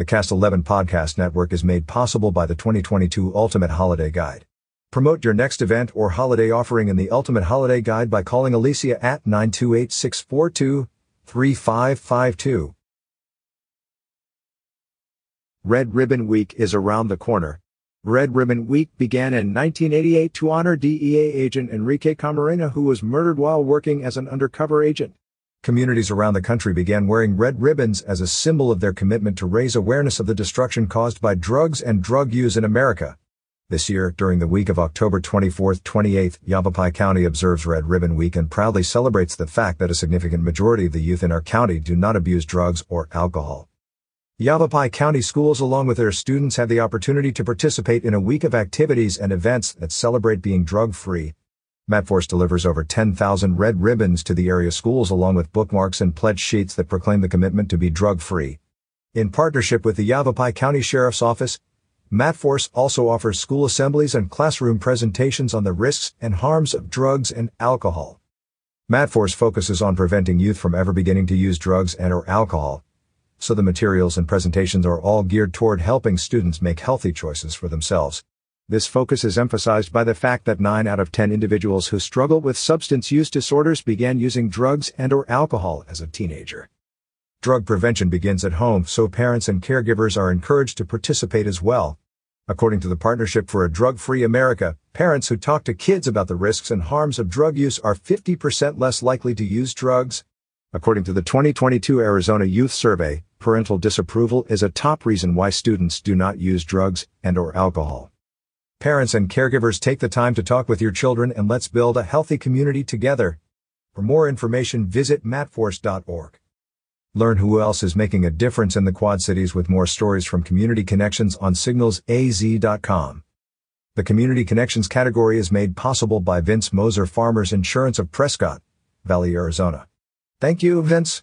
The Cast 11 podcast network is made possible by the 2022 Ultimate Holiday Guide. Promote your next event or holiday offering in the Ultimate Holiday Guide by calling Alicia at 928 642 3552. Red Ribbon Week is around the corner. Red Ribbon Week began in 1988 to honor DEA agent Enrique Camarena who was murdered while working as an undercover agent. Communities around the country began wearing red ribbons as a symbol of their commitment to raise awareness of the destruction caused by drugs and drug use in America. This year, during the week of October 24-28, Yavapai County observes Red Ribbon Week and proudly celebrates the fact that a significant majority of the youth in our county do not abuse drugs or alcohol. Yavapai County schools along with their students have the opportunity to participate in a week of activities and events that celebrate being drug-free. MatForce delivers over 10,000 red ribbons to the area schools along with bookmarks and pledge sheets that proclaim the commitment to be drug-free. In partnership with the Yavapai County Sheriff's Office, MatForce also offers school assemblies and classroom presentations on the risks and harms of drugs and alcohol. MatForce focuses on preventing youth from ever beginning to use drugs and or alcohol, so the materials and presentations are all geared toward helping students make healthy choices for themselves. This focus is emphasized by the fact that 9 out of 10 individuals who struggle with substance use disorders began using drugs and or alcohol as a teenager. Drug prevention begins at home, so parents and caregivers are encouraged to participate as well. According to the Partnership for a Drug-Free America, parents who talk to kids about the risks and harms of drug use are 50% less likely to use drugs. According to the 2022 Arizona Youth Survey, parental disapproval is a top reason why students do not use drugs and or alcohol. Parents and caregivers take the time to talk with your children and let's build a healthy community together. For more information, visit matforce.org. Learn who else is making a difference in the Quad Cities with more stories from Community Connections on signalsaz.com. The Community Connections category is made possible by Vince Moser Farmers Insurance of Prescott Valley, Arizona. Thank you, Vince.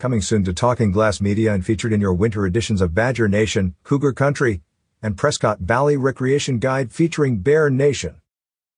Coming soon to Talking Glass Media and featured in your winter editions of Badger Nation, Cougar Country, and Prescott Valley Recreation Guide featuring Bear Nation.